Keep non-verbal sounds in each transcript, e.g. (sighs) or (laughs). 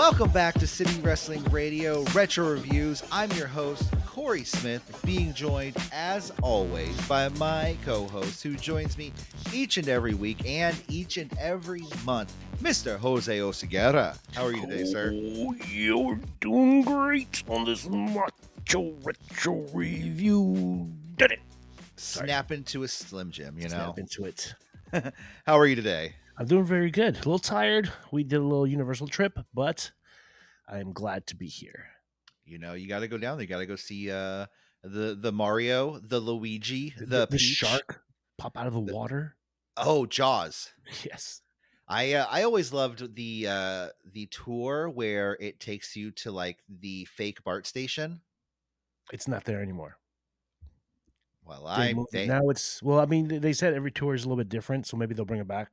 Welcome back to City Wrestling Radio Retro Reviews. I'm your host, Corey Smith, being joined, as always, by my co host who joins me each and every week and each and every month, Mr. Jose Oseguera. How are you today, sir? Oh, you're doing great on this macho retro review. Did it? Sorry. Snap into a Slim Jim, you know? Snap into it. (laughs) How are you today? I'm doing very good. A little tired. We did a little Universal trip, but I'm glad to be here. You know, you got to go down there. You got to go see uh, the the Mario, the Luigi, the, the, the shark pop out of the The- water. Oh, Jaws. (laughs) Yes. I uh, I always loved the uh the tour where it takes you to like the fake BART station. It's not there anymore. Well, I they, now it's well. I mean, they- they said every tour is a little bit different, so maybe they'll bring it back.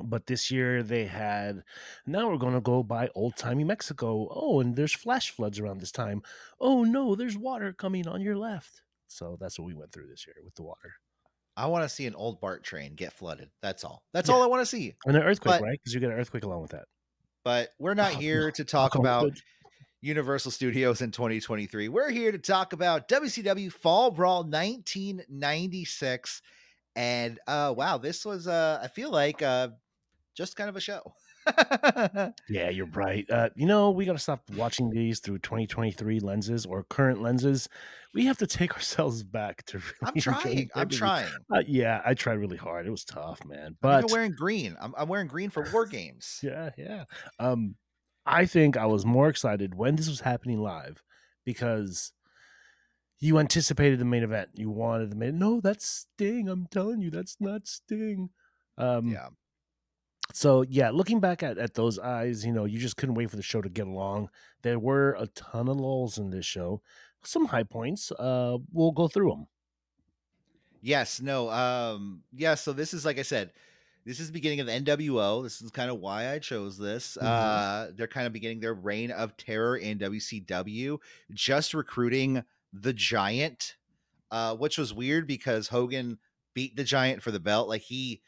But this year they had. Now we're going to go by old timey Mexico. Oh, and there's flash floods around this time. Oh no, there's water coming on your left. So that's what we went through this year with the water I want to see an old BART train get flooded. That's all. That's Yeah. all I want to see. and an earthquake, But- right? Because you get an earthquake along with that. But we're not Oh, here no. to talk Oh, (laughs) about good. Universal Studios in 2023. We're here to talk about WCW Fall Brawl 1996. And uh wow, this was uh I feel like uh just kind of a show. Yeah, you're right. (laughs) Uh, you know, we got to stop watching these through 2023 lenses or current lenses. We have to take (laughs) ourselves back to. (laughs) Really I'm trying. I'm trying. Uh, yeah, I tried really hard. It was tough, man. But I'm wearing green. I'm, I'm wearing green for war games. yeah, yeah. Um, I think I was more excited when this was happening live because you anticipated the main event. You wanted the main. No, that's Sting. I'm telling you, that's not Sting. Um, Yeah. So yeah, looking back at, at those eyes, you know, you just couldn't wait for the show to get along. There were a ton of lulls in this show, some high points. Uh, we'll go through them. Yes, no. Um, yeah, so this is like I said, this is the beginning of the NWO. This is kind of why I chose this. Mhm. Uh, they're kind of beginning their reign of terror in WCW, just recruiting the giant, uh, which was weird because Hogan beat the giant for the belt. Like he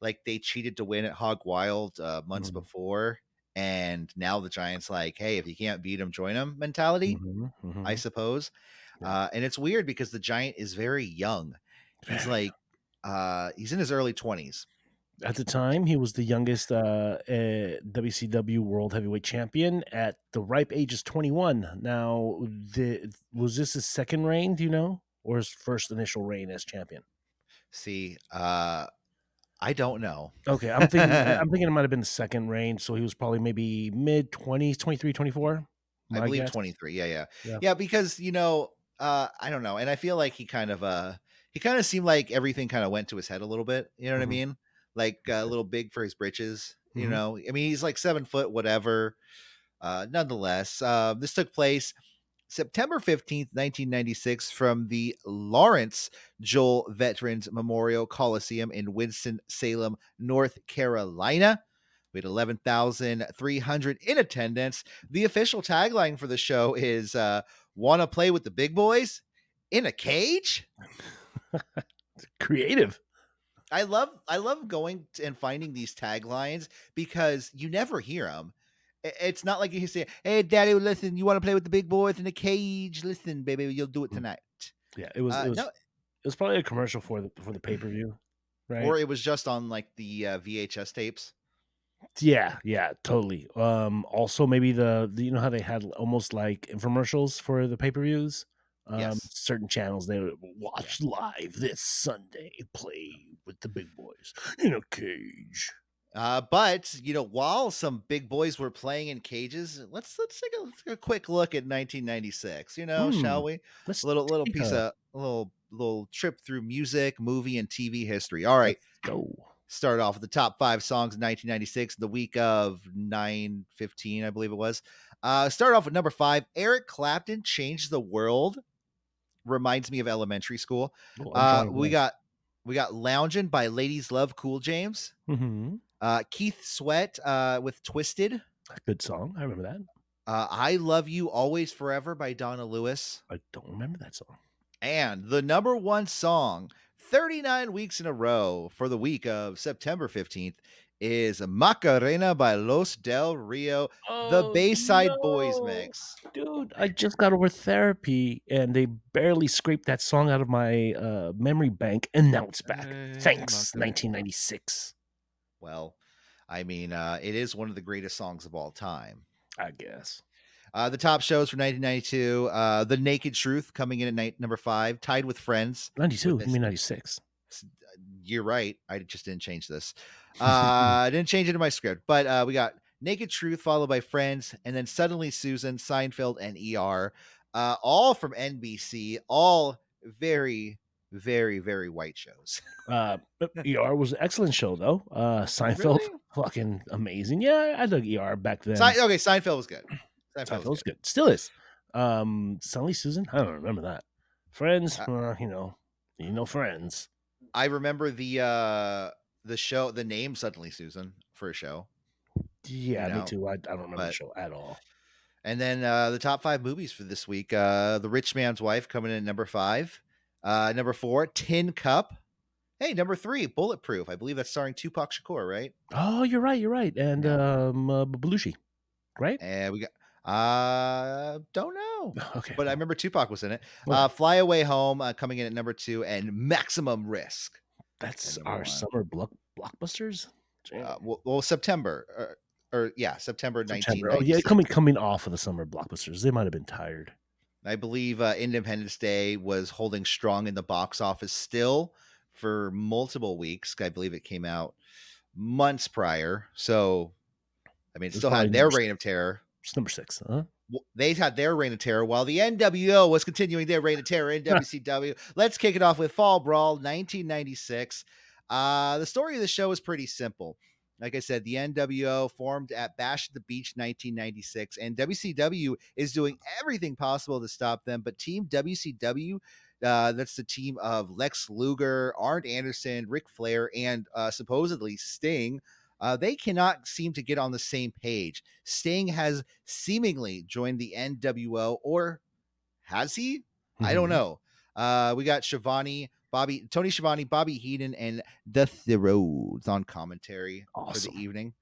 like they cheated to win at Hog Wild uh months Mhm. before. And now the Giants like, hey, if you can't beat him, join him mentality. Mhm, mhm. I suppose. Yeah. Uh, and it's weird because the giant is very young. He's like, uh, he's in his early twenties. At the time, he was the youngest uh, uh, WCW World Heavyweight Champion at the ripe age of 21. Now, the, was this his second reign? Do you know, or his first initial reign as champion? See, uh, I don't know. Okay, I'm thinking. I'm thinking it (laughs) might have been the second reign, so he was probably maybe mid 20s, 23, 24. I believe guess. 23. Yeah, yeah, Yeah. yeah, Because you know, uh, I don't know, and I feel like he kind of, uh, he kind of seemed like everything kind of went to his head a little bit. You know what Mhm. I mean? Like uh, a little big for his britches. You Mhm. know, I mean, he's like seven foot, whatever. Uh, nonetheless, uh, this took place September 15th, 1996, from the Lawrence Joel Veterans Memorial Coliseum in Winston-Salem, North Carolina. We had 11,300 in attendance. The official tagline for the show is uh, Want to play with the big boys in a cage? (laughs) Creative. I love I love going and finding these taglines because you never hear them. It's not like you say, "Hey, Daddy, listen, you want to play with the big boys in the cage? Listen, baby, you'll do it Mm. tonight." Yeah, it was. Uh, it was. no, It was probably a commercial for the for the pay per view, right? or it was just on like the uh, VHS tapes. Yeah, yeah, totally. Um, also maybe the, the you know how they had almost like infomercials for the pay per views. Um, Yes. certain channels they would watch live this Sunday. Play with the big boys in a cage. Uh, but you know, while some big boys were playing in cages, let's let's take a, let's take a quick look at 1996. You know, shall Hmm. we? Let's little little piece a- of a little little trip through music, movie, and TV history. All right. go. start off with the top five songs in 1996, the week of 9:15, I believe it was. Uh, start off with number five Eric Clapton Changed the World. Reminds me of elementary school. Oh, Uh, we got we got lounging by Ladies Love Cool James. hmm Uh, Keith Sweat uh, with Twisted. good song. I remember that. Uh, I Love You Always Forever by Donna Lewis. I don't remember that song. And the number one song, 39 weeks in a row for the week of September 15th, is Macarena by Los Del Rio, the Oh, Bayside Boys mix. Dude, I just got over therapy and they barely scraped that song out of my uh, memory bank and now it's back. Hey, Thanks, Macarena. 1996. Well, I mean, uh, it is one of the greatest songs of all time. I guess. Uh, the top shows for 1992, uh, The Naked Truth coming in at night number five, tied with Friends. 92, With I mean 96. You're right. I just didn't change this. Uh, I didn't change it in my script, but uh, we got Naked Truth followed by Friends, and then Suddenly Susan, Seinfeld, and ER, uh, all from NBC, all very, very, very white shows. (laughs) Uh, but ER was an excellent show though. Uh, Seinfeld, Really? fucking amazing. Yeah, I dug ER back then. Se- okay, Seinfeld was good. Seinfeld, Seinfeld was was good. good. Still is. Um, Suddenly Susan, I don't remember that. Friends, Uh, uh, you know, you know, Friends. I remember the uh, the show, the name Suddenly Susan for a show. Yeah, know, me too. I, I don't remember the show at all. And then uh, the top five movies for this week: uh, The Rich Man's Wife coming in at number five. Uh, number four, Tin Cup. Hey, number three, Bulletproof. I believe that's starring Tupac Shakur, right? Oh, you're right. You're right. And um, uh, Belushi, right? And we got uh, don't know, (laughs) Okay. but I remember Tupac was in it. Well- Uh, Fly Away Home uh, coming in at number two, and Maximum Risk. that's our one. summer block blockbusters. Uh, well, well, September, or, or yeah, September, September. 1996. Oh yeah, coming coming off of the summer blockbusters. They might have been tired. I believe uh, Independence Day was holding strong in the box office still for multiple weeks. I believe it came out months prior. So, I mean, it still had their reign of terror. It's number six, huh? They had their reign of terror while the NWO was continuing their reign of terror in (laughs) WCW. Let's kick it off with Fall Brawl 1996. Uh, the story of the show is pretty simple. Like I said, the NWO formed at Bash at the Beach 1996, and WCW is doing everything possible to stop them. But Team WCW, uh, that's the team of Lex Luger, Arn Anderson, Ric Flair, and uh, supposedly Sting, uh, they cannot seem to get on the same page. Sting has seemingly joined the NWO, or has he? I don't Mhm. know. Uh, we got Schiavone, Bobby, Tony Schiavone, Bobby Heenan, and the Thoros on commentary for the evening.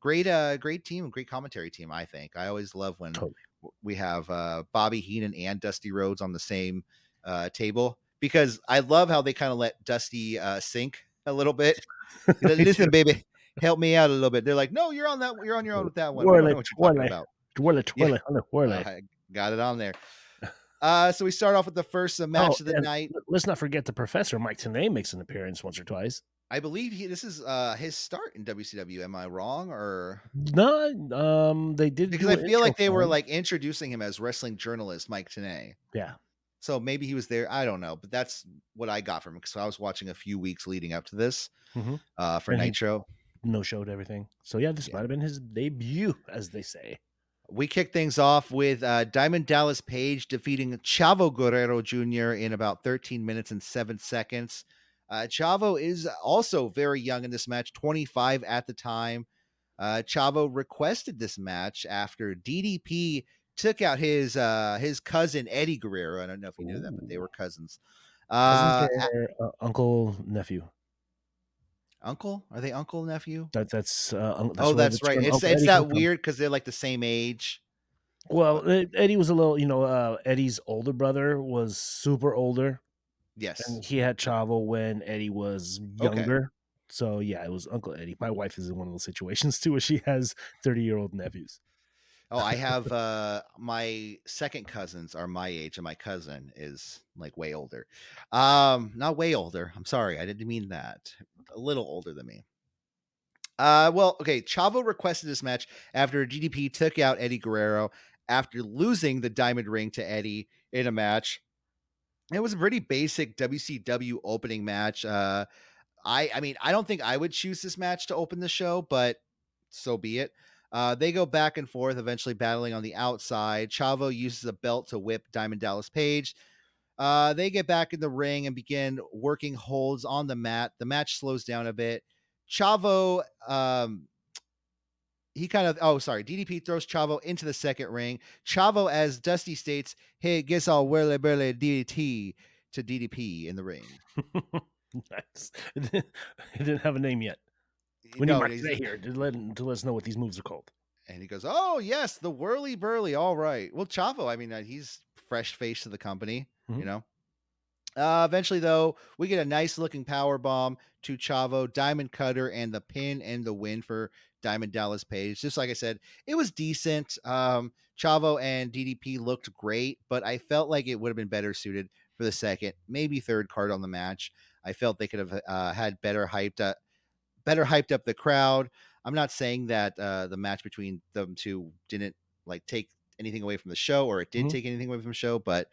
Great, uh, great team, great commentary team. I think I always love when Totally. we have uh, Bobby Heenan and Dusty Rhodes on the same uh, table because I love how they kind of let Dusty uh, sink a little bit. Listen, (laughs) baby, help me out a little bit. They're like, no, you're on that. You're on your own with that one. We don't know Twirly, what you're talking twirly. about. Twirly, twirly, twirly, twirly. Uh, I got it on there. Uh, so we start off with the first uh, match Oh, of the night. Let's not forget the professor Mike Tenay makes an appearance once or twice. I believe he, this is uh, his start in WCW. Am I wrong? Or No, um, they did because I feel like they were like introducing him as wrestling journalist Mike Tenay. yeah. So maybe he was there. I don't know, but that's what I got from him because I was watching a few weeks leading up to this Mhm. uh, for And Nitro. no showed everything. So yeah, this Yeah. might have been his debut, as they say. We kick things off with uh, Diamond Dallas Page defeating Chavo Guerrero Jr. in about 13 minutes and seven seconds. Uh, Chavo is also very young in this match, 25 at the time. Uh, Chavo requested this match after DDP took out his uh, his cousin Eddie Guerrero. I don't know if you knew that, but they were cousins. Uh, Cousins uh, uncle nephew. Uncle? Are they uncle nephew? That that's, uh, un- oh, that's right. It's it's that weird because they're like the same age. Well, Ed- Eddie was a little, you know, uh, Eddie's older brother was super older, Yes. and he had Chavo when Eddie was Okay. younger. So yeah, it was Uncle Eddie. My wife is in one of those situations too, where she has thirty year old nephews. Oh, I have uh my second cousins are my age, and my cousin is like way older. Um, not way older. I'm sorry, I didn't mean that. A little older than me. Uh, well, okay. Chavo requested this match after DDP took out Eddie Guerrero after losing the diamond ring to Eddie in a match. It was a pretty basic WCW opening match. Uh, I, I mean, I don't think I would choose this match to open the show, but so be it. Uh, they go back and forth, eventually battling on the outside. Chavo uses a belt to whip Diamond Dallas Page. Uh, they get back in the ring and begin working holds on the mat. The match slows down a bit. Chavo, um, he kind of, oh, sorry. DDP throws Chavo into the second ring. Chavo, as Dusty states, hey, guess I'll whirly burly DDT to DDP in the ring. (laughs) nice. (laughs) Didn't have a name yet. We need no, Mark he's- here to let to let us know what these moves are called. And he goes, "Oh yes, the whirly burly. All right. Well, Chavo. I mean, uh, he's fresh face to the company. You Mhm. know. Uh, eventually, though, we get a nice looking power bomb to Chavo, Diamond Cutter, and the pin and the win for Diamond Dallas Page. Just like I said, it was decent. Um, Chavo and DDP looked great, but I felt like it would have been better suited for the second, maybe third card on the match. I felt they could have uh, had better hyped up, better hyped up the crowd. I'm not saying that uh, the match between them two didn't like take anything away from the show, or it did Mhm. take anything away from the show, but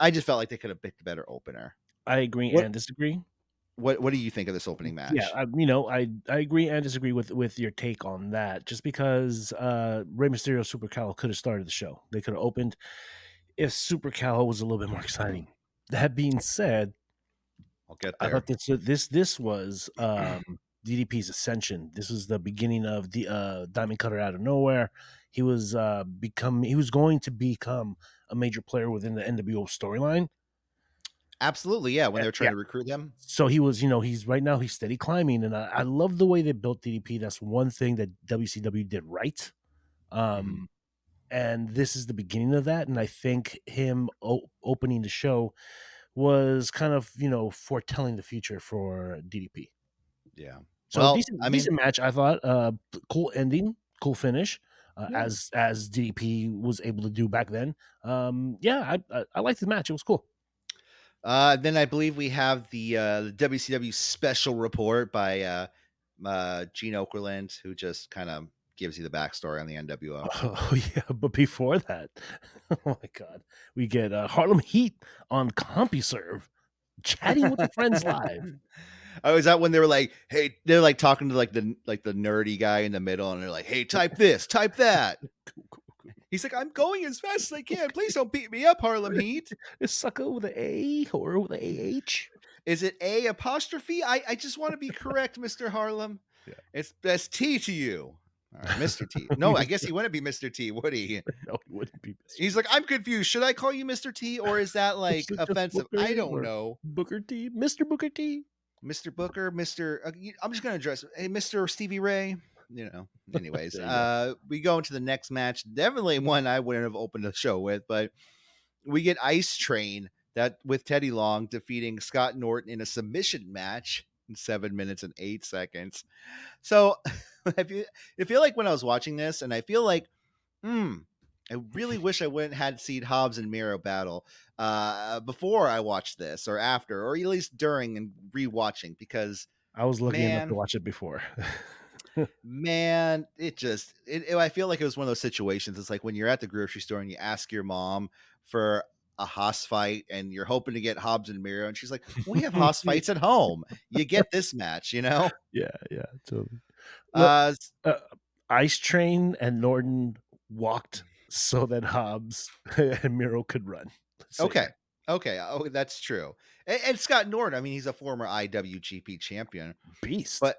I just felt like they could have picked a better opener. I agree What- and disagree. What What do you think of this opening match? Yeah, I, you know, I I agree and disagree with with your take on that. Just because uh Rey Mysterio Super Cal could have started the show, they could have opened if Super Cal was a little bit more exciting. That being said, I'll get there. I thought this this this was um DDP's ascension. This was the beginning of the uh Diamond Cutter out of nowhere. He was uh become he was going to become a major player within the NWO storyline. Absolutely, yeah. When Yeah, they were trying yeah. to recruit them, so he was, you know, he's right now he's steady climbing, and I, I love the way they built DDP. That's one thing that WCW did right. Um, and this is the beginning of that, and I think him o- opening the show was kind of you know foretelling the future for DDP. yeah. So Well, decent, I mean- decent match, I thought. Uh, cool ending, cool finish, uh, Yeah. as as DDP was able to do back then. Um, yeah, I I, I liked the match. It was cool. Uh, then I believe we have the uh, the WCW special report by uh, uh, Gene Okerlund, who just kind of gives you the backstory on the NWO. (laughs) Oh yeah, but before that, (laughs) oh my god, we get uh, Harlem Heat on CompuServe, chatting with the friends live. (laughs) Oh, is that when they were like, "Hey," they're like talking to like the like the nerdy guy in the middle, and they're like, "Hey, type this, type that." (laughs) He's like, "I'm going as fast as I can. Please don't beat me up, Harlem (laughs) Heat." Is sucker with an A or with an AH? Is it a apostrophe? I I just want to be correct, Mister Harlem. Yeah. It's that's T to you, All right, Mister T. (laughs) No, I guess he wouldn't be Mister T, would he? No, it wouldn't be Mr. He's like, I'm confused. Should I call you Mister T, or is that like offensive? I don't or- know. Booker T, Mr. Booker T. Mr. Booker, Mr. Uh, I'm just gonna address hey, Mr. Stevie Ray. You know. (laughs) Anyways, you uh, we go into the next match. Definitely one I wouldn't have opened the show with, but we get Ice Train that with Teddy Long defeating Scott Norton in a submission match in seven minutes and eight seconds. So (laughs) I feel, I feel like when I was watching this, and I feel like, hmm, I really wish I wouldn't had seen Hobbs and Miro battle uh, before I watched this, or after, or at least during and rewatching, because I was lucky enough to watch it before. (laughs) man, it just it, it- I feel like it was one of those situations. It's like when you're at the grocery store and you ask your mom for a Hoss fight and you're hoping to get Hobbs and Miro, and she's like, "We have Hoss (laughs) fights at home. You get this match, you know." yeah, yeah, totally. Well- Uh, Ice Train and Norton walked so that Hobbs (laughs) and Miro could run. Okay, okay, oh, that's true. And, and Scott Norton, I mean, he's a former IWGP champion, beast. but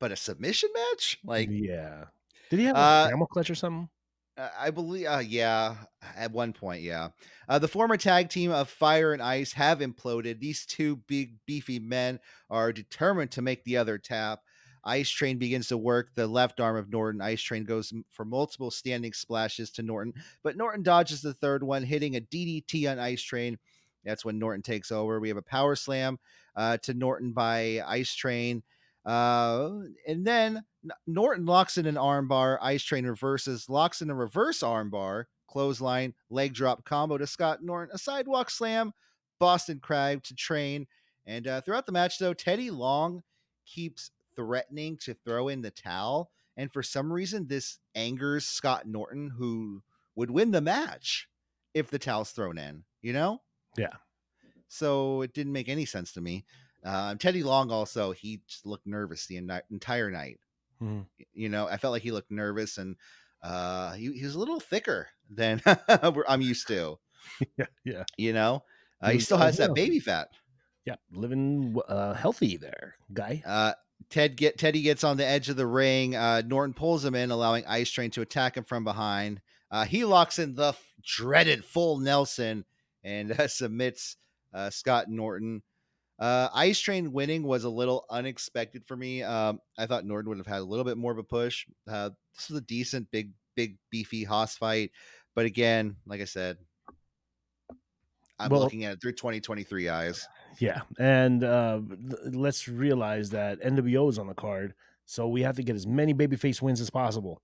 but a submission match, like yeah, did he have Uh, a camel clutch or something? Uh, I believe, uh, yeah, at one point, yeah. Uh, the former tag team of Fire and Ice have imploded. These two big, beefy men are determined to make the other tap. Ice Train begins to work the left arm of Norton. Ice Train goes for multiple standing splashes to Norton, but Norton dodges the third one, hitting a DDT on Ice Train. That's when Norton takes over. We have a power slam uh, to Norton by Ice Train. Uh, and then Norton locks in an armbar. Ice Train reverses, locks in a reverse armbar, clothesline, leg drop combo to Scott Norton, a sidewalk slam, Boston Crab to Train. And uh, throughout the match, though, Teddy Long keeps threatening to throw in the towel. And for some reason, this angers Scott Norton, who would win the match if the towel's thrown in, you know? Yeah. So it didn't make any sense to me. Um, Teddy Long also, he just looked nervous the en- entire night Mhm. you know i felt like he looked nervous and uh he, he was a little thicker than (laughs) i'm used to (laughs) Yeah, yeah, you know uh, He he still has that baby fat yeah. Living uh, healthy there, guy. uh ted get teddy gets on the edge of the ring uh norton pulls him in allowing ice train to attack him from behind uh he locks in the f- dreaded full nelson and uh, (laughs) submits uh scott norton Uh, Ice Train winning was a little unexpected for me. Um, I thought Norton would have had a little bit more of a push. Uh, this was a decent, big, big, beefy Hoss fight, but again, like I said, I'm Well- looking at it through 2023 eyes. Yeah, and uh, let's realize that NWO is on the card, so we have to get as many babyface wins as possible.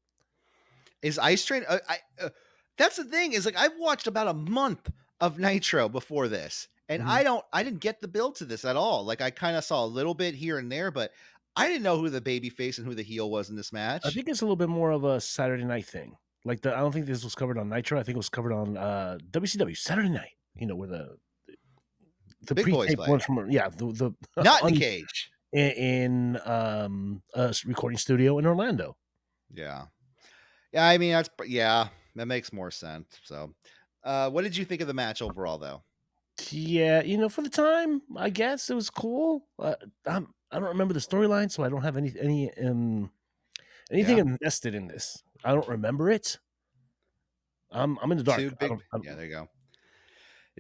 Is Ice Train? Uh, I uh, that's the thing is like I've watched about a month of Nitro before this, and Mhm. I don't, I didn't get the build to this at all. Like I kind of saw a little bit here and there, but I didn't know who the baby face and who the heel was in this match. I think it's a little bit more of a Saturday night thing. Like the, I don't think this was covered on Nitro. I think it was covered on uh, WCW Saturday night. You know where the the Big boys pre-tape play. ones from yeah the the (laughs) Not in the cage. in, in um a recording studio in Orlando. Yeah, yeah. I mean, that's yeah, that makes more sense. So, uh, what did you think of the match overall, though? Yeah, you know, for the time, I guess it was cool. Uh, I'm, I don't remember the storyline, so I don't have any any um anything Yeah. invested in this. I don't remember it. I'm I'm in the dark. Big, yeah, there you go.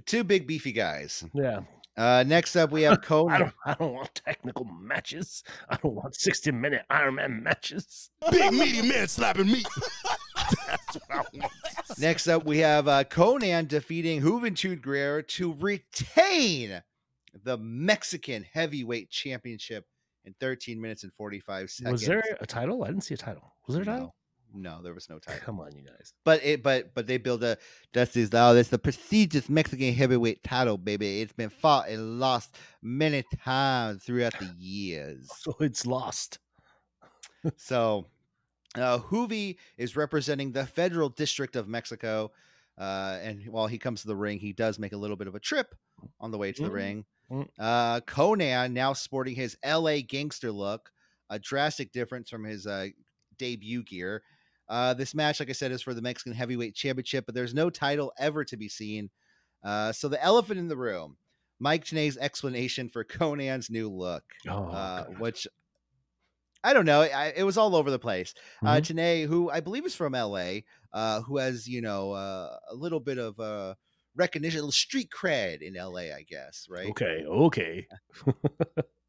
Two big beefy guys. yeah. Uh, next up, we (laughs) have I Konnan. don't I don't want technical matches. I don't want 60 minute Iron Man matches. (laughs) Big meaty man slapping meat. That's what I want. Next up, we have uh, Konnan defeating Juventud Guerrero to retain the Mexican Heavyweight Championship in 13 minutes and 45 seconds. Was there a title? I didn't see a title. Was there a title? No, there was no title. Come on, you guys. But it, but, but they build a is oh, that's the prestigious Mexican heavyweight title, baby. It's been fought and lost many times throughout the years. (laughs) So it's lost. So, uh, Hoovy is representing the Federal District of Mexico. Uh, and while he comes to the ring, he does make a little bit of a trip on the way to the Mm, ring. mm. Uh, Konnan now sporting his LA gangster look, a drastic difference from his uh, debut gear. Uh, this match, like I said, is for the Mexican Heavyweight Championship, but there's no title ever to be seen. Uh, so the elephant in the room, Mike Tenay's explanation for (laughs) Konnan's new look Oh, uh, which I don't know. I, it was all over the place. Uh, Mhm. Tenay, who I believe is from LA, uh, who has you know uh, a little bit of uh, recognition, street cred in LA, I guess, right? Okay, okay. (laughs)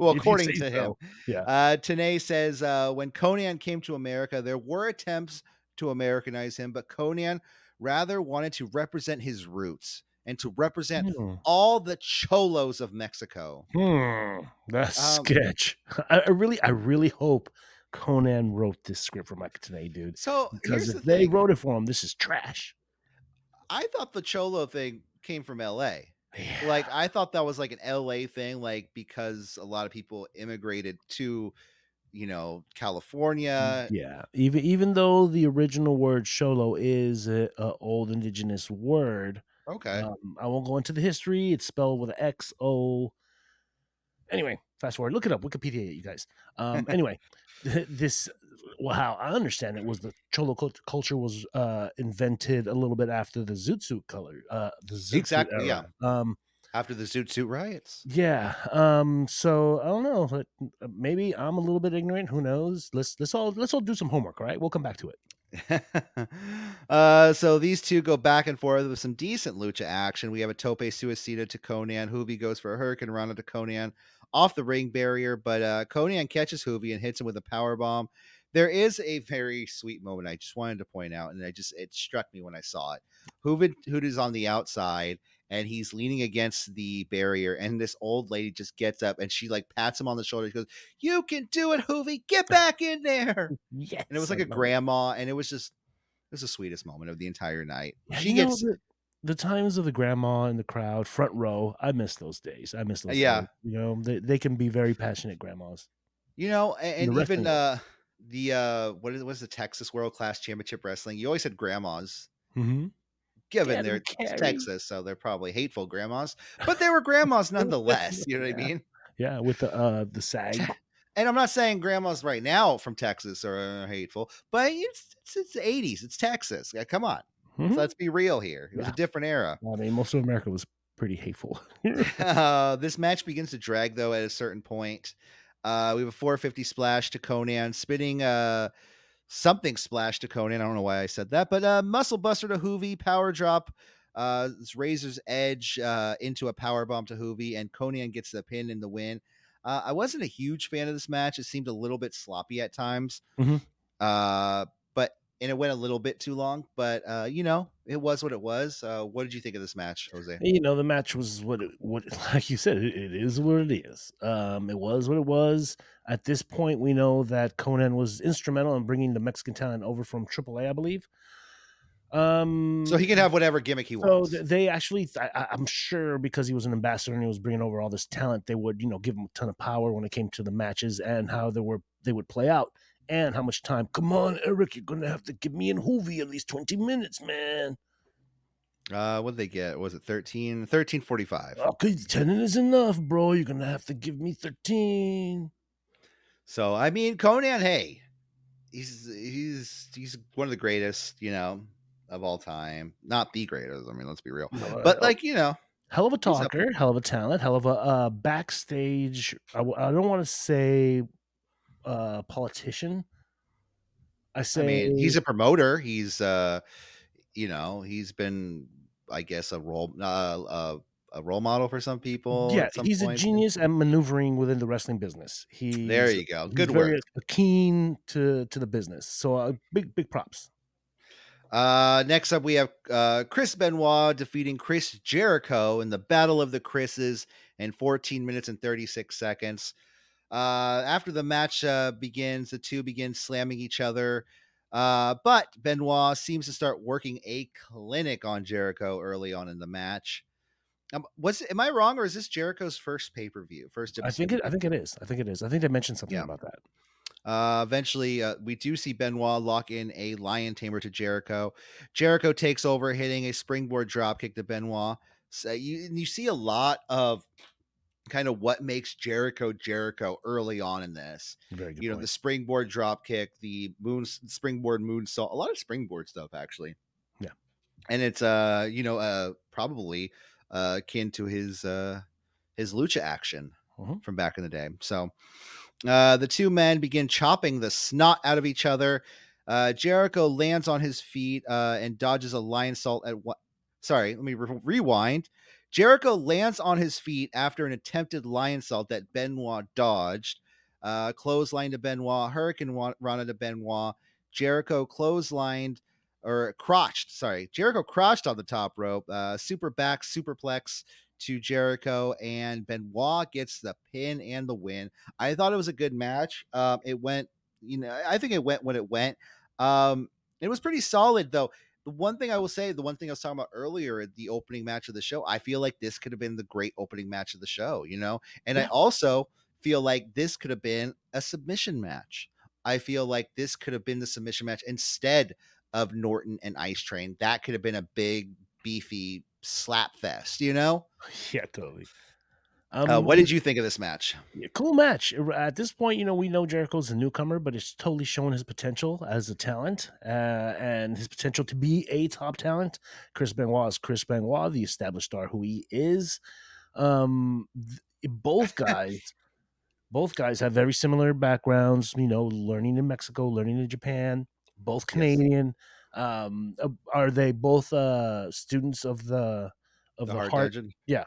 Well, according to him, so. Yeah. uh, Tenay says uh, when Konnan came to America, there were attempts to Americanize him, but Konnan rather wanted to represent his roots and to represent Hmm. all the cholos of Mexico. Hmm, that's Um, sketch. (laughs) I, I really, I really hope Konnan wrote this script for Mike Tenay, dude. So Because if the they thing. wrote it for him, this is trash. I thought the cholo thing came from LA. Like I thought that was like an LA thing, like because a lot of people immigrated to, you know, California. yeah, even even though the original word "sholo" is a, a old indigenous word, Okay. um, I won't go into the history. It's spelled with an X O. Anyway, fast forward. Look it up. Wikipedia, you guys. (laughs) Um, anyway, (laughs) this well, how I understand it was the cholo cult- culture was uh, invented a little bit after the zoot suit color. Uh, the zoot Exactly, yeah. Um, After the Zoot Suit riots. yeah. Um. So I don't know. uh, Maybe I'm a little bit ignorant. Who knows? Let's let's all let's all do some homework. All right. We'll come back to it. (laughs) uh, so these two go back and forth with some decent lucha action. We have a tope suicida to Konnan. Hoovy goes for a hurricanrana to Konnan off the ring barrier, but uh, Konnan catches Hoovy and hits him with a power bomb. There is a very sweet moment I just wanted to point out, and I just it struck me when I saw it. Hoovy Hoovy is on the outside and he's leaning against the barrier, and this old lady just gets up and she like pats him on the shoulder. She goes, "You can do it, Hoovy. Get (laughs) back in there." Yes. and it was like a a grandma, and it was just it was the sweetest moment of the entire night. Yeah, She know, gets the, the times of the grandma in the crowd, front row. I miss those days. I miss those. Yeah. days. you know, they, they can be very passionate grandmas. you know, a- and, even uh the uh what is what's the Texas World Class Championship Wrestling? You always had grandmas. Mm-hmm. Given Get 'em, they're it's Carrie. Texas, so they're probably hateful grandmas, but they were (laughs) grandmas nonetheless. You know what I mean? Yeah, with the uh the sag. (laughs) And I'm not saying grandmas right now from Texas are hateful, but it's it's, it's the 80s. It's Texas. Yeah, Come on, Mhm. let's be real here. It was a different era. I mean, most of America was pretty hateful. uh, (laughs) this match begins to drag though at a certain point. Uh, we have a 450 splash to Konnan, spinning uh something splash to Konnan. I don't know why I said that, but uh muscle buster to Hoovy, power drop uh, Razor's Edge uh, into a power bomb to Hoovy, and Konnan gets the pin in the win. Uh, I wasn't a huge fan of this match. It seemed a little bit sloppy at times. Mhm. Uh, but and it went a little bit too long. But uh, you know, it was what it was. Uh, what did you think of this match, Jose? You know, the match was what it, what (laughs) like you said, it, it is what it is. Um, it was what it was. At this point, we know that Konnan was instrumental in bringing the Mexican talent over from AAA, I believe. Um, So he can have whatever gimmick he so wants. th- they actually, I, I- I'm sure, because he was an ambassador and he was bringing over all this talent, they would, you know, give him a ton of power when it came to the matches and how they were they would play out and how much time. Come on, Eric, you're gonna have to give me and Hoovy at least 20 minutes, man. Uh, what did they get? Was it 13? 1345. Okay, 10 is enough, bro. You're gonna have to give me 13. So I mean, Konnan, hey, he's he's he's one of the greatest, you know, of all time. Not the greatest. I mean, let's be real. But Uh, like, you know, hell of a talker, hell of a talent, hell of a uh, backstage. I don't want to say uh, politician. I say I mean, he's a promoter. He's uh, you know, he's been, I guess, a role uh, uh a role model for some people. yeah, some he's a genius at maneuvering within the wrestling business. He There you go. Good very work. Keen to to the business. So uh, big big props. Uh, next up, we have uh, Chris Benoit defeating Chris Jericho in the Battle of the Chris's in 14 minutes and 36 seconds. Uh, after the match uh, begins, the two begin slamming each other. Uh, but Benoit seems to start working a clinic on Jericho early on in the match. Um, was am I wrong, or is this Jericho's first pay per view? First, I think it. I think it is. I think it is. I think they mentioned something Yeah. about that. Uh, eventually, uh, we do see Benoit lock in a lion tamer to Jericho. Jericho takes over, hitting a springboard dropkick to Benoit. So you and you see a lot of kind of what makes Jericho Jericho early on in this. Very good. You know, point. the springboard dropkick, the moon springboard moonsault, a lot of springboard stuff actually. Yeah. and it's uh you know uh probably uh akin to his uh his lucha action Mhm. from back in the day. So uh the two men begin chopping the snot out of each other. Uh Jericho lands on his feet uh and dodges a lionsault at what sorry, let me re- rewind. Jericho lands on his feet after an attempted lionsault that Benoit dodged. Uh, clothesline to Benoit, Hurricane Rana to Benoit. Jericho clotheslined or crotched, sorry. Jericho crotched on the top rope. Uh, super back, superplex to Jericho, and Benoit gets the pin and the win. I thought it was a good match. Um, it went, you know, I think it went when it went. Um, it was pretty solid though. The one thing I will say, the one thing I was talking about earlier, the opening match of the show, I feel like this could have been the great opening match of the show, you know? And I also feel like this could have been a submission match. I feel like this could have been the submission match instead of Norton and Ice Train. That could have been a big, beefy slap fest, you know? (laughs) Yeah, totally. Uh, Um, what did you think of this match? Cool match. Uh, At this point, you know, we know Jericho's a newcomer, but it's totally shown his potential as a talent uh, and his potential to be a top talent. Chris Benoit is Chris Benoit, the established star who he is. Um, th- both guys, (laughs) both guys have very similar backgrounds. You know, learning in Mexico, learning in Japan, both Yes. Canadian. Um, uh, are they both uh, students of the of The the, Hard heart? Yeah.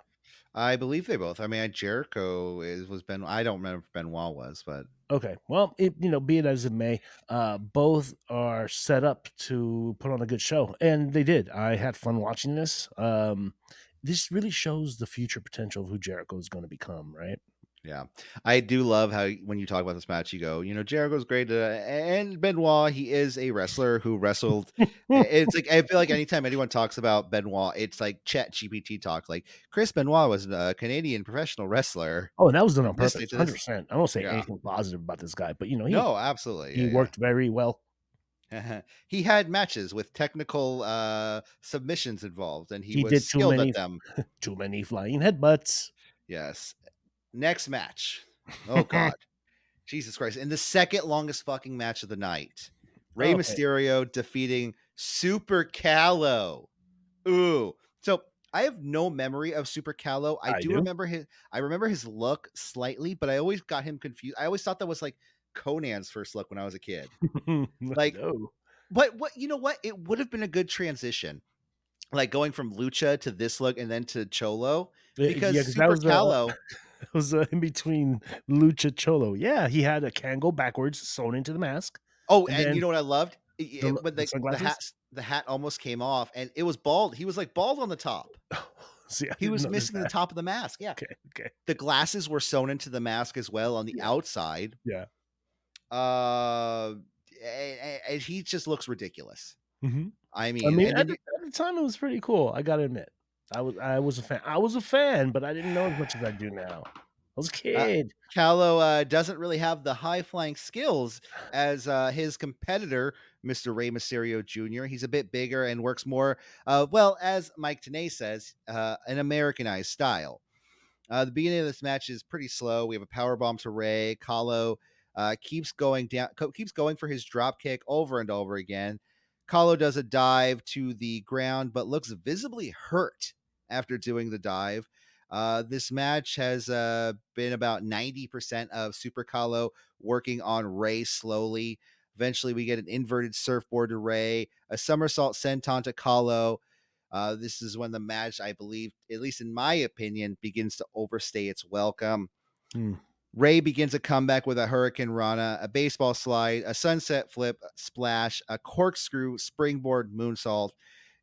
I believe they both. I mean, Jericho is was Ben. I don't remember if Benoit was, but Okay. Well, it, you know, be it as it may, uh, both are set up to put on a good show, and they did. I had fun watching this. Um, this really shows the future potential of who Jericho is going to become, right? Yeah, I do love how when you talk about this match, you go, you know, Jericho's great, uh, and Benoit, he is a wrestler who wrestled. (laughs) it's like I feel like anytime anyone talks about Benoit, it's like Chat GPT talk. Like Chris Benoit was a Canadian professional wrestler. Oh, and that was done on purpose, hundred percent. I won't say Yeah. anything positive about this guy, but you know, he no, absolutely, he yeah, worked very well. he had matches with technical uh submissions involved, and he, He was did too skilled many- at them. (laughs) Too many flying headbutts. Yes. Next match. Oh (laughs) God. Jesus Christ. In the second longest fucking match of the night. Rey Okay. Mysterio defeating Super Calo. Ooh. So I have no memory of Super Calo. I, I do, do. remember his I remember his look slightly, but I always got him confused. I always thought that was like Konnan's first look when I was a kid. (laughs) Like- no. But what you know what? It would have been a good transition. like going from lucha to this look and then to cholo Uh, because yeah, Super uh, Calo, (laughs) it was uh, in between Lucha Cholo. Yeah, he had a can go backwards sewn into the mask. oh, and and, you know what I loved? The I- l- when the the, the hat the hat almost came off and it was bald. He was like bald on the top. (laughs) See, He was missing the top of the mask. Yeah. Okay, okay. The glasses were sewn into the mask as well on the Yeah. outside. Yeah. Uh and, and he just looks ridiculous. hmm I mean, I mean, at you- at the time, it was pretty cool. I gotta admit, I was I was a fan. I was a fan, but I didn't know as much as I do now. I was a kid. Calo uh, doesn't really have the high flying skills as uh, his competitor, Mr. Rey Mysterio Jr. He's a bit bigger and works more, uh, well, as Mike Tenay says, uh, an Americanized style. Uh, the beginning of this match is pretty slow. We have a power bomb to Rey. Calo uh, keeps going down, keeps going for his drop kick over and over again. Calo does a dive to the ground, but looks visibly hurt after doing the dive. Uh, this match has uh, been about 90% of Super Calo working on Rey slowly. Eventually, we get an inverted surfboard to Rey, a somersault senton to Calo. Uh, this is when the match, I believe, at least in my opinion, begins to overstay its welcome. Hmm. Rey begins a comeback with a Hurricane Rana, a baseball slide, a sunset flip, splash, a corkscrew, springboard moonsault.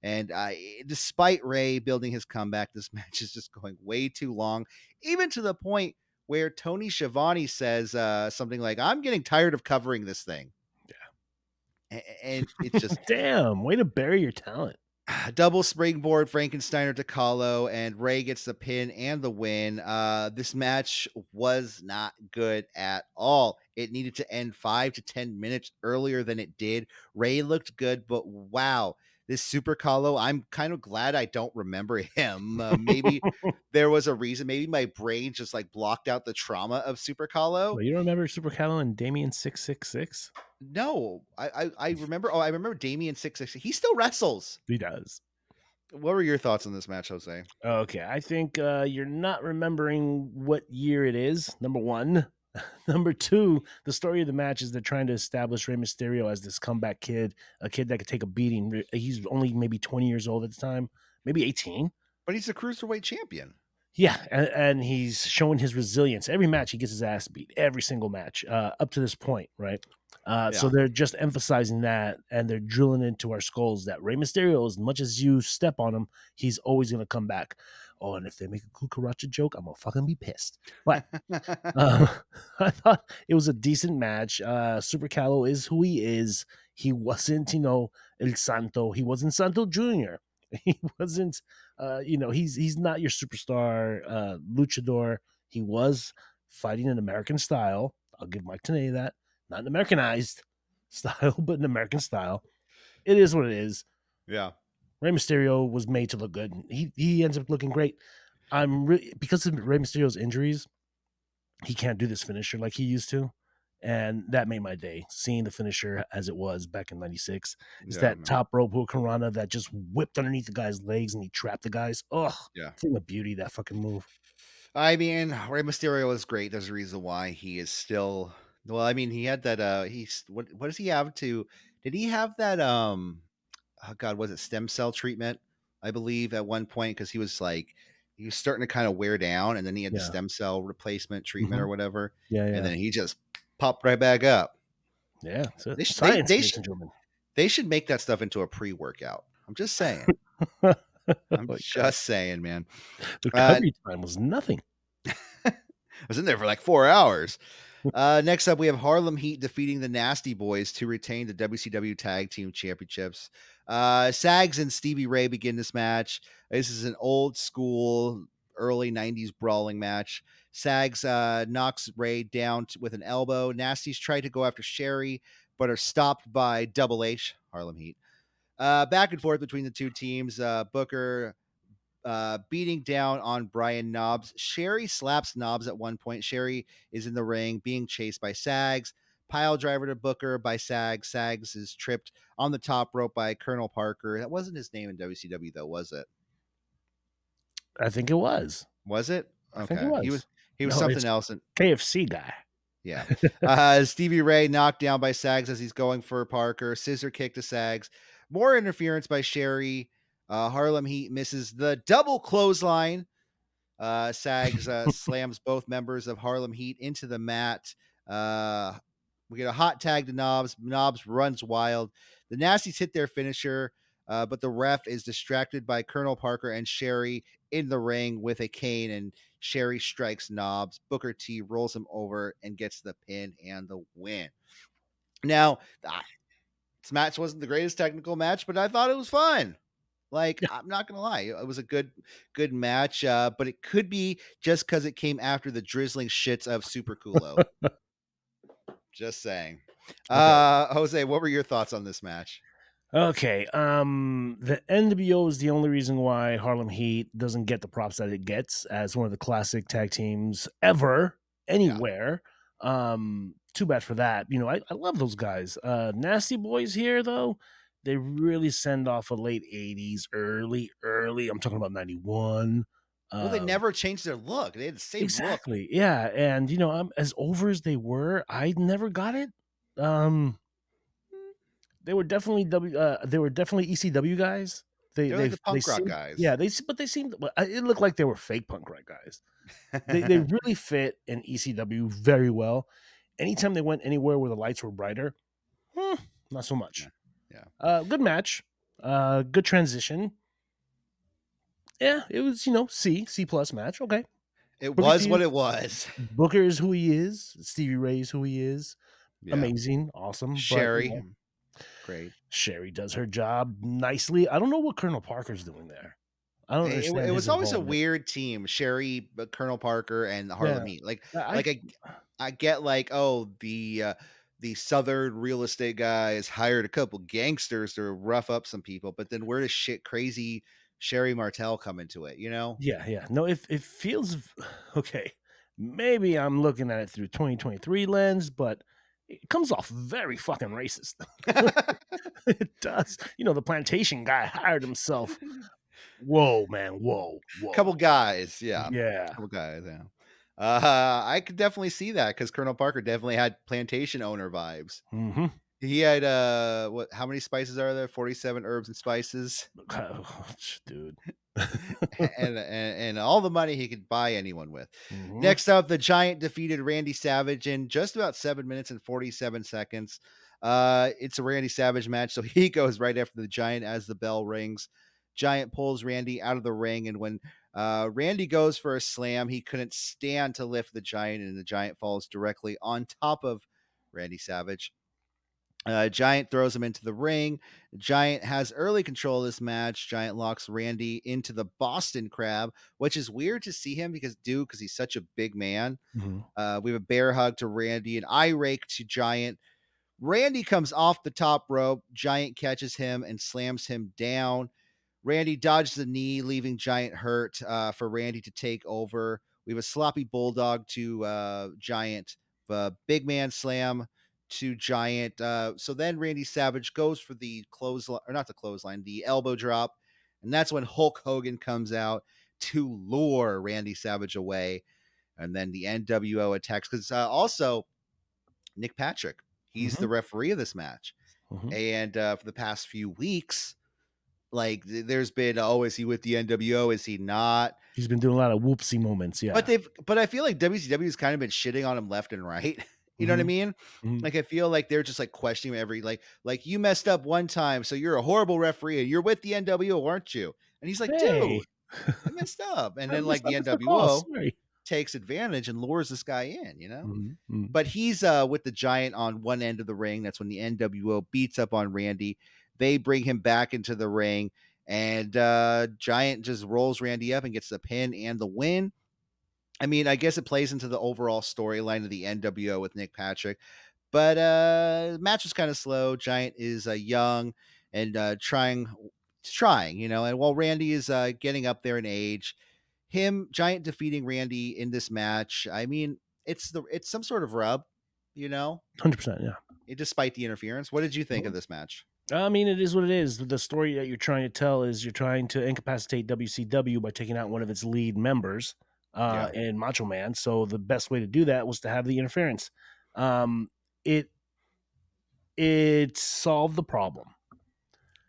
And uh, despite Rey building his comeback, this (laughs) match is just going way too long, even to the point where Tony Schiavone says uh, something like, I'm getting tired of covering this thing. Yeah. And it's just (laughs) Damn, way to bury your talent. (sighs) double springboard Frankensteiner to Calo, and Rey gets the pin and the win. Uh, this match was not good at all. It needed to end five to 10 minutes earlier than it did. Ray looked good, but wow, this Super Calo, I'm kind of glad I don't remember (laughs) him. Uh, maybe (laughs) there was a reason. Maybe my brain just like blocked out the trauma of Super Calo. Well, you don't remember Super Calo and Damien six six six? No, I, I, I remember. Oh, I remember Damien six six. He still wrestles. He does. What were your thoughts on this match, Jose? Okay, I think uh, you're not remembering what year it is. Number one. (laughs) Number two, the story of the match is they're trying to establish Rey Mysterio as this comeback kid, a kid that could take a beating. He's only maybe 20 years old at the time, maybe 18. But he's a cruiserweight champion. Yeah, and, and he's showing his resilience. Every match, he gets his ass beat. Every single match, uh, up to this point, right? Uh, So they're just emphasizing that, and they're drilling into our skulls that Rey Mysterio, as much as you step on him, he's always gonna come back. Oh, and if they make a cucaracha joke, I'm gonna fucking be pissed. But um, (laughs) (laughs) I thought it was a decent match. Uh, Super Calo is who he is. He wasn't, you know, El Santo. He wasn't Santo Junior. (laughs) He wasn't, uh, you know, he's he's not your superstar uh, luchador. He was fighting in American style. I'll give Mike Tenay that. Not an Americanized style, but an American style. It is what it is. yeah. Rey Mysterio was made to look good. He he ends up looking great. I'm really because of Rey Mysterio's injuries, he can't do this finisher like he used to, and that made my day. Seeing the finisher as it was back in '96, it's Yeah, that man. top rope Hurricanrana that just whipped underneath the guy's legs and he trapped the guys. Ugh, Yeah. thing of beauty that fucking move. I mean, Rey Mysterio is great. There's a reason why he is still. Well, I mean, he had that. Uh, he's what? What does he have to? Did he have that? Um, oh God, was it stem cell treatment? I believe at one point because he was like he was starting to kind of wear down, and then he had the stem cell replacement treatment or whatever, Yeah, yeah, and then he just popped right back up. yeah. So They sh- they- they ladies sh- and gentlemen. They should make that stuff into a pre-workout. I'm just saying. (laughs) Oh I'm God. just saying, man. the uh, recovery time was nothing. (laughs) I was in there for like four hours. Uh, next up, we have Harlem Heat defeating the Nasty Boys to retain the WCW Tag Team Championships. Uh, Sags and Stevie Ray begin this match. This is an old school, early 90s brawling match. Sags uh, knocks Ray down t- with an elbow. Nasties try to go after Sherri, but are stopped by Double H, Harlem Heat. Uh, back and forth between the two teams. Uh, Booker uh, beating down on Brian Knobbs. Sherri slaps Knobbs at one point. Sherri is in the ring being chased by Sags. Pile driver to Booker by Sags. Sags is tripped on the top rope by Colonel Parker. That wasn't his name in WCW, though, was it? I think it was Was it? Think it was. He was. He was No, something else. And KFC guy. yeah. (laughs) uh, Stevie Ray knocked down by Sags as he's going for Parker. Scissor kick to Sags. More interference by Sherri. Uh, Harlem Heat misses the double clothesline. Uh, Sags uh, (laughs) slams both members of Harlem Heat into the mat. Uh, we get a hot tag to Knobbs. Knobbs runs wild. The Nasties hit their finisher, uh, but the ref is distracted by Colonel Parker and Sherri in the ring with a cane, and Sherri strikes Knobbs. Booker T rolls him over and gets the pin and the win. Now, ah, this match wasn't the greatest technical match, but I thought it was fun. Like I'm not gonna lie, it was a good, good match. Uh, but it could be just because it came after the drizzling shits of Super Calo. (laughs) just saying. Uh, Jose, what were your thoughts on this match? Okay. Um, the NWO is the only reason why Harlem Heat doesn't get the props that it gets as one of the classic tag teams ever, anywhere. Um, too bad for that. You know, I, I love those guys. Uh, Nasty Boys here though, they really send off a late '80s, early, early. I'm talking about '91. Well, they um, never changed their look. They had the same look. exactly yeah and you know um, as over as they were i never got it um they were definitely w uh, they were definitely ecw guys they They're like the punk they rock seemed- guys. yeah they but they seemed it looked like they were fake punk rock guys they, they (laughs) really fit in ecw very well anytime they went anywhere where the lights were brighter hmm, not so much Yeah, uh good match uh good transition yeah it was you know c c plus match okay it Booker was T- what it was. (laughs) Booker is who he is. Stevie Ray is who he is. Yeah. Amazing, awesome. but, Sherri, great. Sherri does her job nicely. I don't know what Colonel Parker's doing there. I don't It, understand. it was always a weird team. Sherri, Colonel Parker, and Harlem Yeah. Heat. Like, I- like I, I get like, oh, the uh, the Southern real estate guys hired a couple gangsters to rough up some people, but then where does shit crazy Sherri Martel come into it? You know? yeah, yeah. No, it it feels (sighs) okay. Maybe I'm looking at it through 2023 lens, but it comes off very fucking racist. (laughs) (laughs) it does. You know, the plantation guy hired himself. (laughs) Whoa, man. Whoa, whoa. couple guys, yeah, Yeah. couple guys, yeah. Uh, I could definitely see that because Colonel Parker definitely had plantation owner vibes. hmm He had uh, what? How many spices are there? Forty-seven herbs and spices. (laughs) dude. and, and and all the money he could buy anyone with. Mhm. Next up, the Giant defeated Randy Savage in just about seven minutes and forty-seven seconds. Uh, it's a Randy Savage match, so (laughs) he goes right after the Giant as the bell rings. Giant pulls Randy out of the ring, and when uh, Randy goes for a slam, he couldn't stand to lift the Giant, and the Giant falls directly on top of Randy Savage. Uh, Giant throws him into the ring. Giant has early control of this match. Giant locks Randy into the Boston Crab, which is weird to see him because do because he's such a big man. Mhm. Uh, we have a bear hug to Randy, an eye rake to Giant. Randy comes off the top rope. Giant catches him and slams him down. Randy dodges the knee, leaving Giant hurt uh, for Randy to take over. We have a sloppy bulldog to uh, Giant, uh, big man slam to Giant. Uh, so then Randy Savage goes for the clothesline, or not the clothesline, the elbow drop. And that's when Hulk Hogan comes out to lure Randy Savage away. And then the NWO attacks because uh, also Nick Patrick, he's the referee of this match. Mhm. And uh, for the past few weeks, like there's been, oh, is he with the NWO? Is he not? He's been doing a lot of whoopsie moments. Yeah. But they've, but I feel like WCW has kind of been shitting on him left and right. (laughs) You know what I Mhm. mean? Mhm. Like I feel like they're just like questioning him every like like you messed up one time, so you're a horrible referee and you're with the NWO, aren't you? And he's like, Hey. dude, I messed up. And (laughs) then like the missed the NWO takes advantage and lures this guy in, you know? Mhm, mhm. But he's uh with the giant on one end of the ring. That's when the NWO beats up on Randy. They bring him back into the ring, and uh Giant just rolls Randy up and gets the pin and the win. I mean, I guess it plays into the overall storyline of the NWO with Nick Patrick. But uh match was kind of slow. Giant is uh, young and uh trying trying, you know, and while Randy is uh getting up there in age, him Giant defeating Randy in this match, I mean, it's the it's some sort of rub, you know, 100%. Yeah. eh, despite the interference. What did you think of this match? I mean, it is what it is. The story that you're trying to tell is you're trying to incapacitate WCW by taking out one of its lead members uh, and Macho Man. So the best way to do that was to have the interference. Um, it it solved the problem.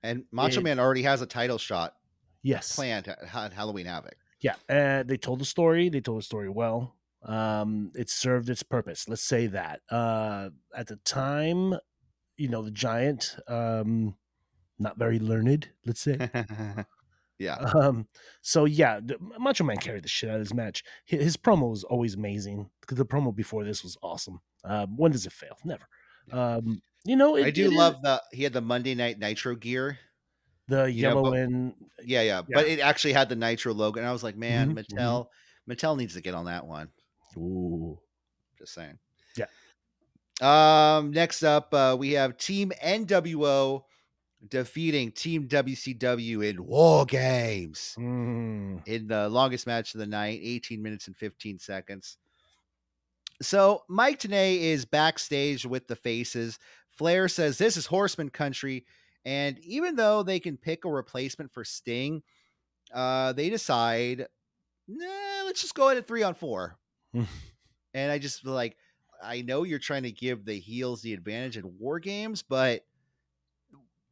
And Macho It- Man already has a title shot Yes. planned at Ha- Halloween Havoc. Yeah, uh, they told the story. They told the story well. Um, it served its purpose. Let's say that. Uh, at the time, you know, the giant, um, not very learned. Let's say. (laughs) yeah. Um, so yeah, the, Macho Man carried the shit out of this match. His, his promo was always amazing because the promo before this was awesome. Um, when does it fail? Never. Um, you know, it, I do is- love the he had the Monday Night Nitro gear. the you know, yellow but- and Yeah, yeah, but it actually had the Nitro logo, and I was like, man, Mhm, mhm. Mattel, Mattel needs to get on that one. ooh, Just saying. Um. Next up, uh, we have Team NWO defeating Team WCW in War Games mm, in the longest match of the night, 18 minutes and 15 seconds. So Mike Tenay is backstage with the faces. Flair says this is Horseman country, and even though they can pick a replacement for Sting, uh, they decide, nah, let's just go ahead at three on four. (laughs) And I just like, I know you're trying to give the heels the advantage in war games, but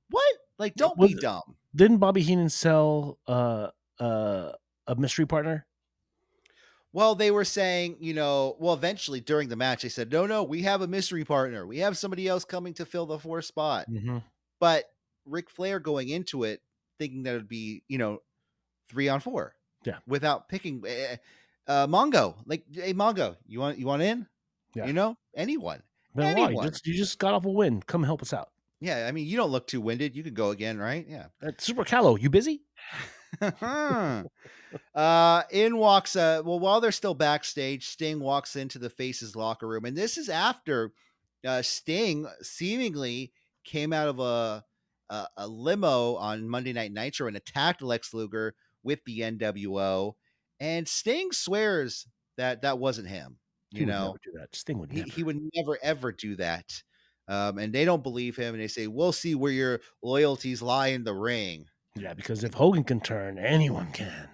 what? Like, don't be dumb. didn't Bobby Heenan sell uh, uh, a mystery partner? Well, they were saying, you know, well, eventually during the match, they said, no, no, we have a mystery partner. We have somebody else coming to fill the fourth spot. Mm-hmm. But Ric Flair going into it, thinking that it would be, you know, three on four. Yeah. Without picking eh, uh Mongo. Like, hey Mongo, you want you want in? Yeah. You know, anyone. Then why? You Anyone. just, you just got off a win. Come help us out. Yeah, I mean, you don't look too winded. You could go again, right? Yeah. Uh, Super Calo, you busy? (laughs) uh in walks uh well while they're still backstage sting walks into the faces locker room and this is after uh sting seemingly came out of a a, a limo on monday night nitro and attacked lex luger with the nwo and sting swears that that wasn't him you know do that. Sting would he, never. he would never ever do that um and they don't believe him and they say we'll see where your loyalties lie in the ring yeah, because if Hogan can turn, anyone can.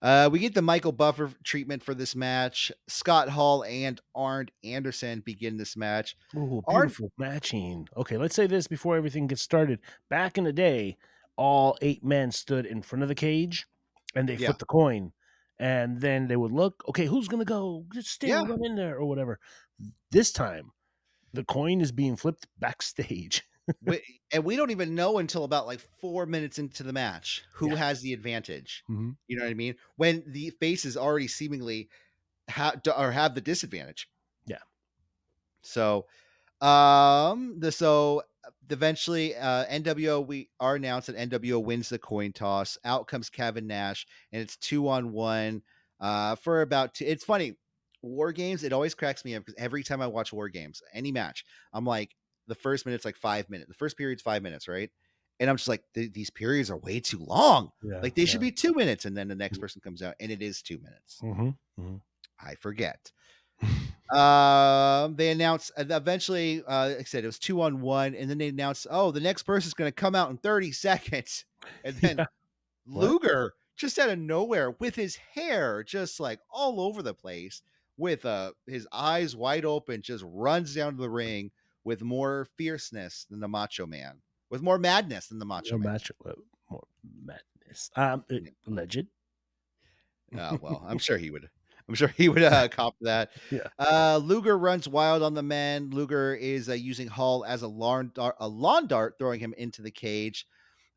Uh, we get the Michael Buffer treatment for this match. Scott Hall and Arn Anderson begin this match. Ooh, beautiful matching. Okay, let's say this before everything gets started. Back in the day, all eight men stood in front of the cage and they Yeah. flipped the coin. And then they would look, okay, who's going to go? Just stay Yeah. in there or whatever. This time, the coin is being flipped backstage. (laughs) we, and we don't even know until about like four minutes into the match who Yeah. has the advantage. Mhm. You know what I mean? When the faces already seemingly have or have the disadvantage. Yeah. So, um, the so eventually, uh, NWO we are announced that NWO wins the coin toss. Out comes Kevin Nash, and it's two on one. Uh, for about two. It's funny. War games. It always cracks me up because every time I watch war games, any match, I'm like, the first minute's like five minutes. The first period's five minutes, right? And I'm just like, these periods are way too long. Yeah, Like they should be two minutes, and then the next person comes out, and it is two minutes. Mhm. I forget. (laughs) um, they announced uh, eventually. Uh, like I said it was two on one, and then they announced, oh, the next person's going to come out in 30 seconds, (laughs) and then Yeah. What? Luger just out of nowhere with his hair just like all over the place, with uh his eyes wide open, just runs down to the ring with more fierceness than the Macho Man, with more madness than the Macho No Man. match, uh, more madness. Um, uh, alleged. Oh well, I'm sure he would. I'm sure he would uh, cop that. (laughs) Yeah. Uh, Luger runs wild on the men. Luger is uh, using Hall as a lawn dart, a lawn dart, throwing him into the cage.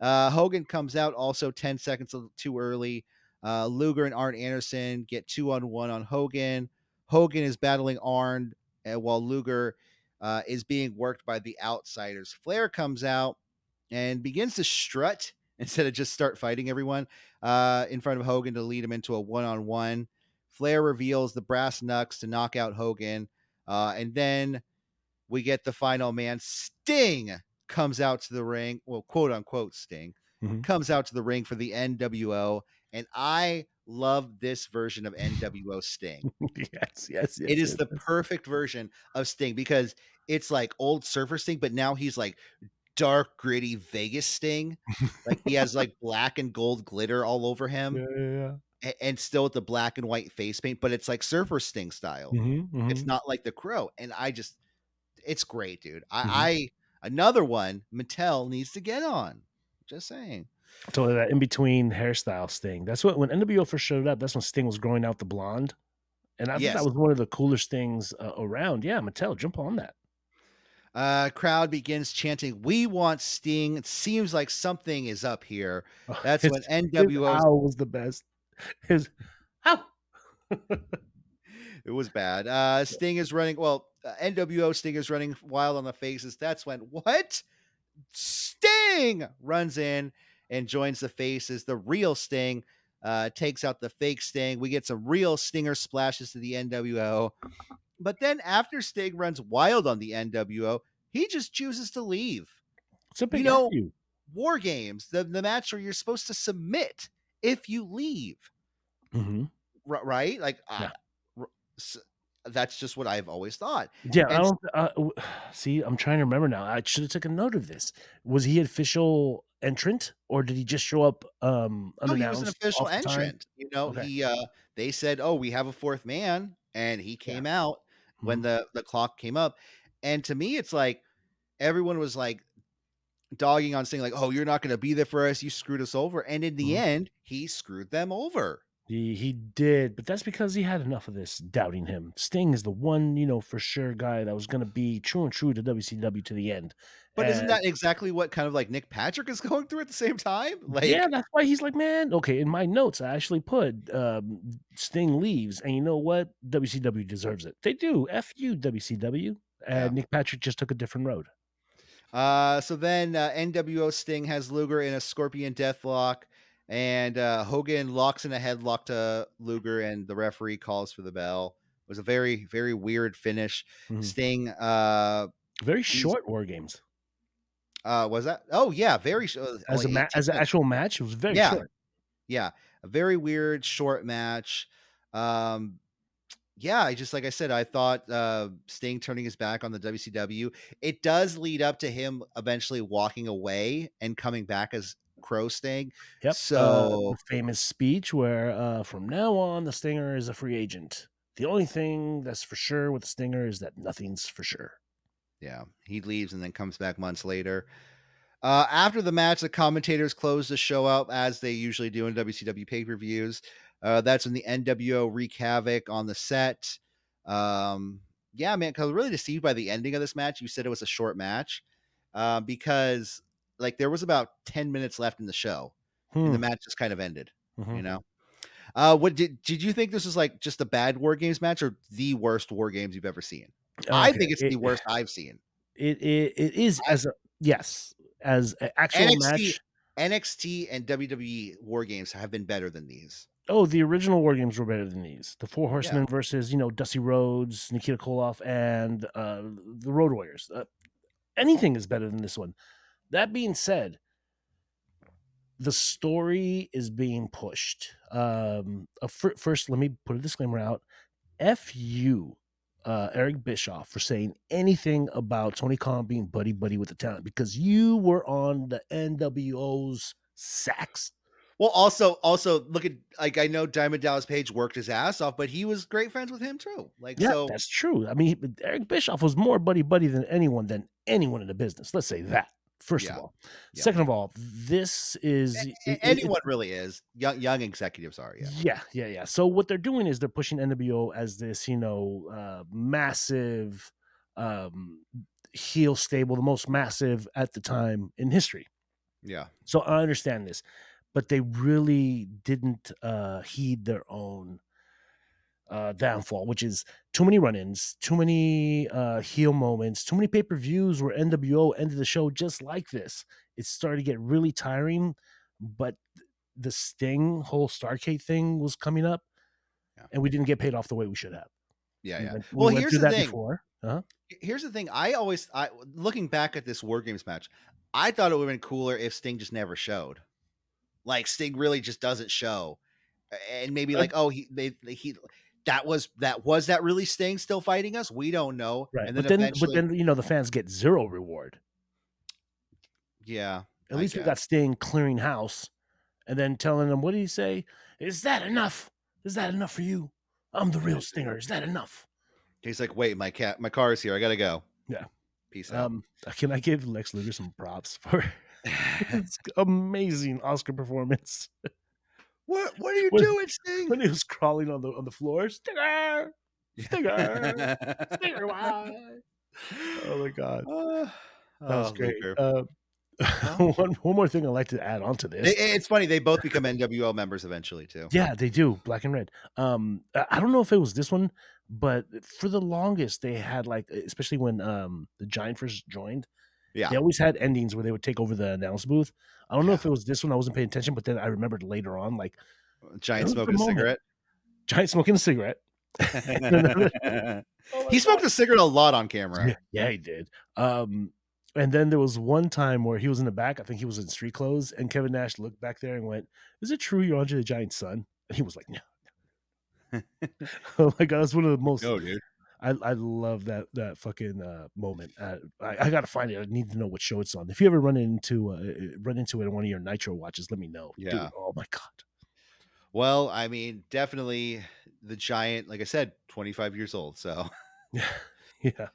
Uh, Hogan comes out also 10 seconds too early. Uh, Luger and Arn Anderson get two on one on Hogan. Hogan is battling Arn uh, while Luger uh, is being worked by the outsiders. Flair comes out and begins to strut (laughs) instead of just start fighting everyone uh, in front of Hogan to lead him into a one on one. Flair reveals the brass knucks to knock out Hogan. Uh, and then we get the final man. Sting comes out to the ring. Well, quote unquote, Sting Mhm. comes out to the ring for the NWO. And I love this version of NWO Sting. (laughs) yes, yes, yes. it is yes, the yes. perfect version of Sting because it's like old surfer Sting, but now he's like dark, gritty Vegas Sting. like he has like black and gold glitter all over him (laughs) Yeah, yeah, yeah. And still with the black and white face paint, but it's like surfer sting style. Mhm, It's mhm. not like the crow. And I just, it's great, dude. I, Mhm. I another one Mattel needs to get on. Just saying. Totally that in between hairstyle Sting. That's what when NWO first showed up. That's when Sting was growing out the blonde, and I Yes. thought that was one of the coolest things uh, around. Yeah, Mattel, jump on that. Uh, crowd begins chanting, "We want Sting." It seems like something is up here. That's when NWO. was the best. (laughs) His ow. It was bad. Uh, Sting is running. Well, uh, NWO Sting is running wild on the faces. That's when what? Sting runs in and joins the faces. The real Sting uh, takes out the fake Sting. We get some real Stinger splashes to the NWO. But then after Sting runs wild on the NWO, he just chooses to leave. It's a big know- you. War games, the, the match where you're supposed to submit if you leave. Mhm. r- right? Like, Yeah. that's just what I've always thought. Yeah, I don't. Uh, (sighs) see, I'm trying to remember now. I should have taken a note of this. Was he an official entrant, or did he just show up um No, he was an official entrant. You know, Okay. he uh, they said, "Oh, we have a fourth man," and he came out when Mhm. the the clock came up. And to me, it's like everyone was like dogging on saying like, "Oh, you're not going to be there for us. You screwed us over." And in the Mhm. end, he screwed them over. He he did, but that's because he had enough of this doubting him. Sting is the one, you know, for sure guy that was going to be true and true to WCW to the end. But isn't that exactly what kind of like Nick Patrick is (laughs) going through at the same time? Like, yeah, that's why he's like, man. Okay, in my notes, I actually put um, Sting leaves, and you know what? WCW deserves it. They do. F you, WCW. And Yeah. Nick Patrick just took a different road. Uh, so then uh, NWO Sting has Luger in a Scorpion Deathlock, and uh, Hogan locks in a headlock to Luger, and the referee calls for the bell. It was a very, very weird finish. Mhm. Sting, uh, Very short war games uh, was that? Oh yeah, very sh- uh, as a ma- as an actual match. It was very Yeah. short. yeah, a very weird short match. Um, yeah, I just like I said, I thought uh, Sting turning his back on the WCW. It does lead up to him eventually walking away and coming back as Crow Sting. Yep. uh, So- the famous speech where uh, from now on the Stinger is a free agent. The only thing that's for sure with the Stinger is that nothing's for sure. Yeah, he leaves and then comes back months later. Uh, after the match, the commentators close the show out as they usually do in WCW pay per views. Uh, that's when the NWO wreak havoc on the set. Um, yeah, man, because I was really deceived by the ending of this match. You said it was a short match uh, because like there was about ten minutes left in the show, and the Hmm. match just kind of ended. You Mhm. know. Uh, what did did you think this was like just a bad War Games match or the worst War Games you've ever seen? I think it's it- the worst I've seen. It it, it is as a yes as an actual NXT match. NXT and WWE War Games have been better than these. Oh, the original war games were better than these. The Four Horsemen versus you know Dusty Rhodes, Nikita Koloff, and uh, the Road Warriors. Uh, anything is better than this one. That being said, the story is being pushed. Um, fir- first, let me put a disclaimer out. F you, uh, Eric Bischoff, for saying anything about Tony Khan being buddy buddy with the talent because you were on the NWO's sacks. Well, also, also look at like I know Diamond Dallas Page worked his ass off, but he was great friends with him too. Like Yeah, so, that's true. I mean, Eric Bischoff was more buddy buddy than anyone than anyone in the business. Let's say that. First Yeah, of all, yeah. second of all, this is a- it- a- it- anyone really is. Young young executives are. Yeah, Yeah, yeah, yeah. So what they're doing is they're pushing NWO as this, you know, uh, massive um, heel stable, the most massive at the time in history. yeah, So I understand this, but they really didn't uh, heed their own uh, downfall, which is too many run-ins, too many uh, heel moments, too many pay-per-views where NWO ended the show just like this. It started to get really tiring, but the Sting whole Starcade thing was coming up, Yeah. and we didn't get paid off the way we should have. yeah, We yeah. went- we Well, here's the thing. Before. Uh-huh. Here's the thing. I always, I looking back at this War Games match, I thought it would have been cooler if Sting just never showed. Like Sting really just doesn't show, and maybe like, oh, he they he that was that was that really Sting still fighting us? We don't know. Right, And but then then, eventually, but then you know the fans get zero reward. yeah, At I least we got Sting clearing house and then telling them, what do you say? Is that enough? Is that enough for you? I'm the real Stinger. Is that enough? He's like, wait, my cat, my car is here. I gotta go. Yeah. Peace out. Um, can I give Lex Luger some props for (laughs) (laughs) amazing Oscar performance. (laughs) what what are you When- doing, Sting? When he was crawling on the on the floor, Stinger, Stinger, Stinger, why? (laughs) Oh my god, Uh, that was oh, great. Uh, (laughs) one one more thing I'd like to add on to this. It- it's funny they both become NWO members eventually too. Yeah, they do. Black and red. Um, I I don't know if it was this one, but for the longest they had like, especially when um the Giant first joined, Yeah. they always had endings where they would take over the announce booth. I don't know if it was this one. I wasn't paying attention, but then I remembered later on, like Giant smoking a moment. cigarette. Giant smoking a cigarette. (laughs) he smoked a cigarette a lot on camera. Yeah, yeah, he did. Um, and then there was one time where he was in the back. I think he was in street clothes, and Kevin Nash looked back there and went, "Is it true you're Andre the Giant's son?" And he was like, "No." oh my god, that's one of the most. No, dude. I, I love that that fucking uh, moment. Uh, I, I gotta find it. I need to know what show it's on. If you ever run into uh, run into it in one of your Nitro watches, let me know. Dude, Yeah. oh my god. Well, I mean, definitely the giant, like I said, 25 years old. So, Yeah. (laughs) (laughs) Yeah.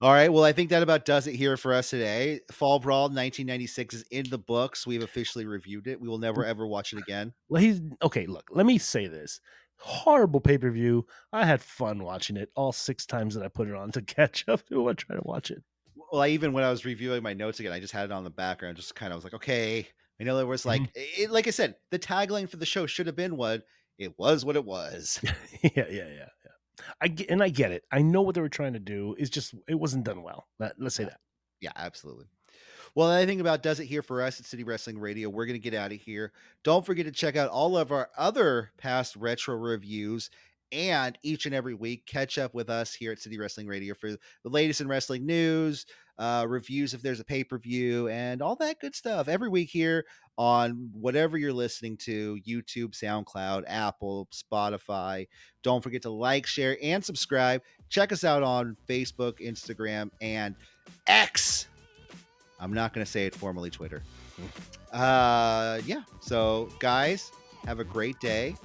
all right. Well, I think that about does it here for us today. Fall Brawl 1996 is in the books. We've officially reviewed it. We will never ever watch it again. Well, he's okay. Look, let me say this: horrible pay per view. I had fun watching it all six times that I put it on to (laughs) catch up to it. Try to watch it. Well, I even when I was reviewing my notes again, I just had it on the background, just kind of was like, okay. I know there was like, mm-hmm. it, like I said, the tagline for the show should have been what it was, what it was. (laughs) yeah, yeah, yeah, yeah. I get, and I get it. I know what they were trying to do. It's just it wasn't done well. Let, let's say that. Yeah, absolutely. Well, I think about does it here for us at City Wrestling Radio. We're going to get out of here. Don't forget to check out all of our other past retro reviews and each and every week catch up with us here at City Wrestling Radio for the latest in wrestling news, uh, reviews if there's a pay per view, and all that good stuff every week here on whatever you're listening to YouTube, SoundCloud, Apple, Spotify. Don't forget to like, share, and subscribe. Check us out on Facebook, Instagram, and X. I'm not going to say it formally Twitter. Uh, yeah. So, guys, have a great day.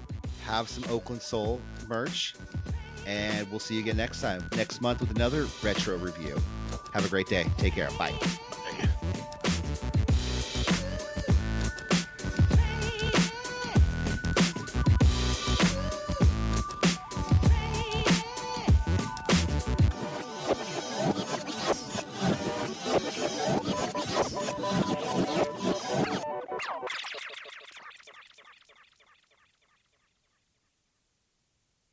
Have some Oakland Soul merch. And we'll see you again next time, next month with another retro review. Have a great day. Take care. Bye.